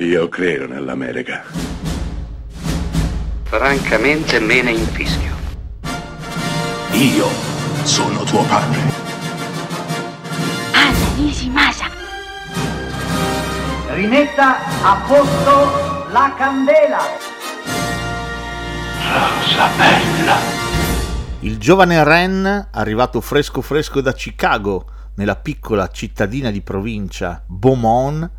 Io credo nell'America. Francamente me ne infischio. Io sono tuo padre. Anna Nishimasa. Rimetta a posto la candela. Rosa bella. Il giovane Ren, arrivato fresco fresco da Chicago, nella piccola cittadina di provincia Beaumont,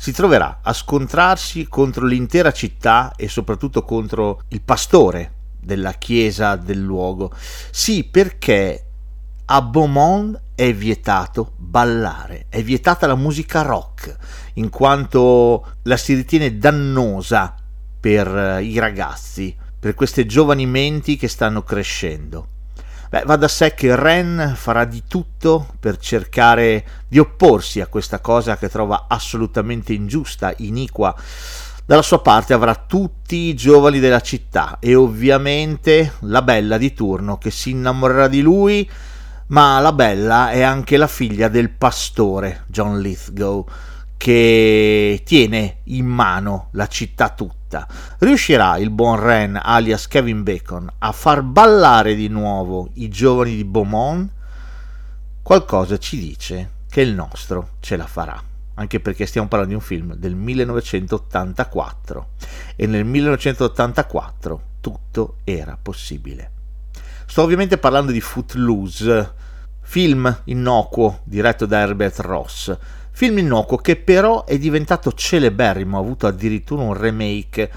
si troverà a scontrarsi contro l'intera città e soprattutto contro il pastore della chiesa del luogo. Sì, perché a Beaumont è vietato ballare, è vietata la musica rock, in quanto la si ritiene dannosa per eh, i ragazzi, per queste giovani menti che stanno crescendo. Beh, va da sé che Ren farà di tutto per cercare di opporsi a questa cosa che trova assolutamente ingiusta, iniqua. Dalla sua parte avrà tutti i giovani della città e ovviamente la bella di turno che si innamorerà di lui, ma la bella è anche la figlia del pastore John Lithgow che tiene in mano la città tutta. Riuscirà il buon Ren, alias Kevin Bacon, a far ballare di nuovo i giovani di Beaumont? Qualcosa ci dice che il nostro ce la farà. Anche perché stiamo parlando di un film del 1984 e nel 1984 tutto era possibile. Sto ovviamente parlando di Footloose, film innocuo diretto da Herbert Ross, Film innocuo che però è diventato celeberrimo, ha avuto addirittura un remake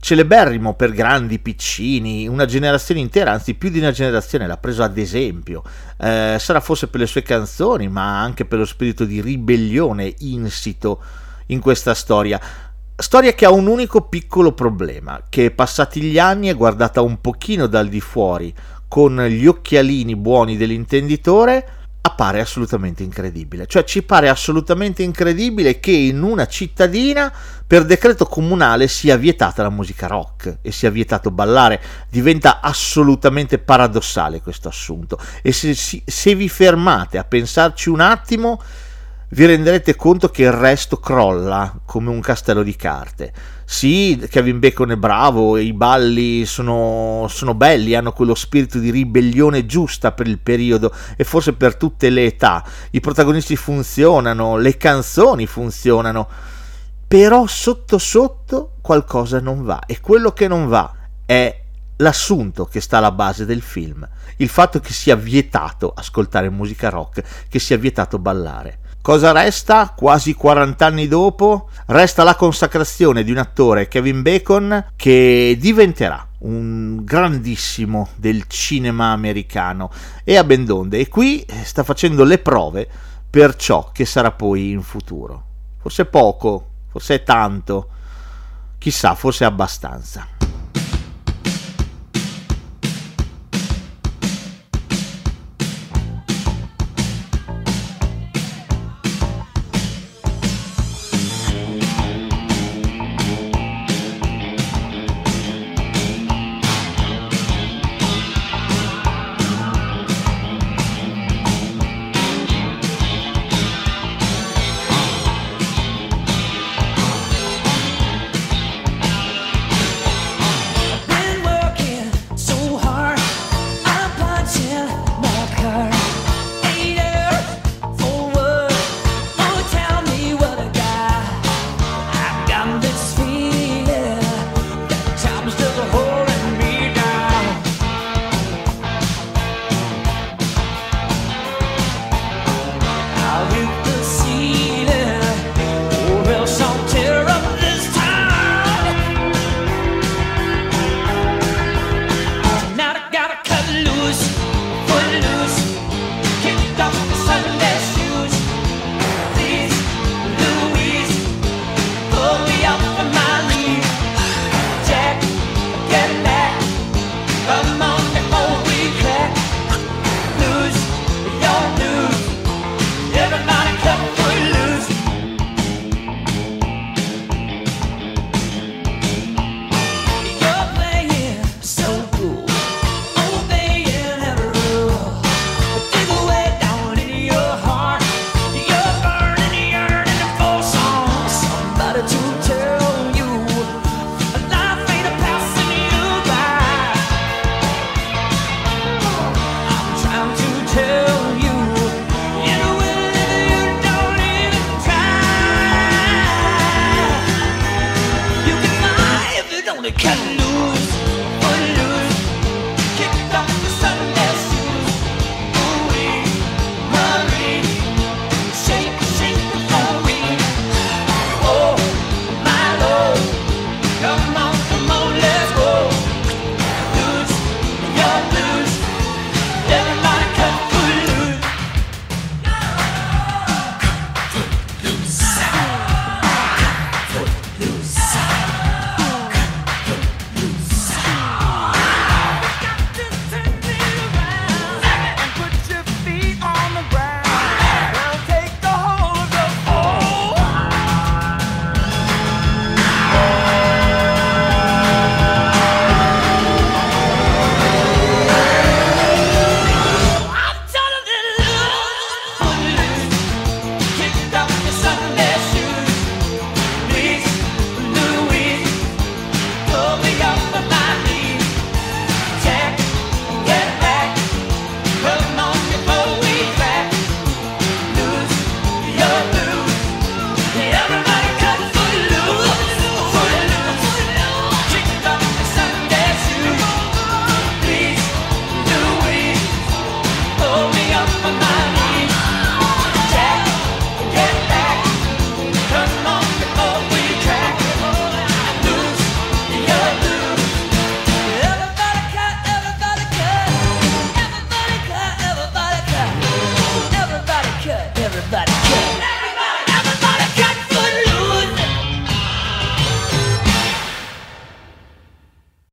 celeberrimo per grandi, piccini, una generazione intera, anzi più di una generazione l'ha preso ad esempio. Eh, sarà forse per le sue canzoni, ma anche per lo spirito di ribellione insito in questa storia. Storia che ha un unico piccolo problema, che passati gli anni è guardata un pochino dal di fuori, con gli occhialini buoni dell'intenditore, appare assolutamente incredibile. Cioè ci pare assolutamente incredibile che in una cittadina per decreto comunale sia vietata la musica rock e sia vietato ballare. Diventa assolutamente paradossale questo assunto. E se, se vi fermate a pensarci un attimo, vi renderete conto che il resto crolla come un castello di carte. Sì, Kevin Bacon è bravo, i balli sono, sono, belli, hanno quello spirito di ribellione giusta per il periodo e forse per tutte le età. I protagonisti funzionano, le canzoni funzionano, però sotto sotto qualcosa non va e quello che non va è l'assunto che sta alla base del film, il fatto che sia vietato ascoltare musica rock, che sia vietato ballare. Cosa resta quasi 40 anni dopo? Resta la consacrazione di un attore, Kevin Bacon, che diventerà un grandissimo del cinema americano e a ben donde e qui sta facendo le prove per ciò che sarà poi in futuro. Forse poco, forse tanto, chissà, forse abbastanza. lose.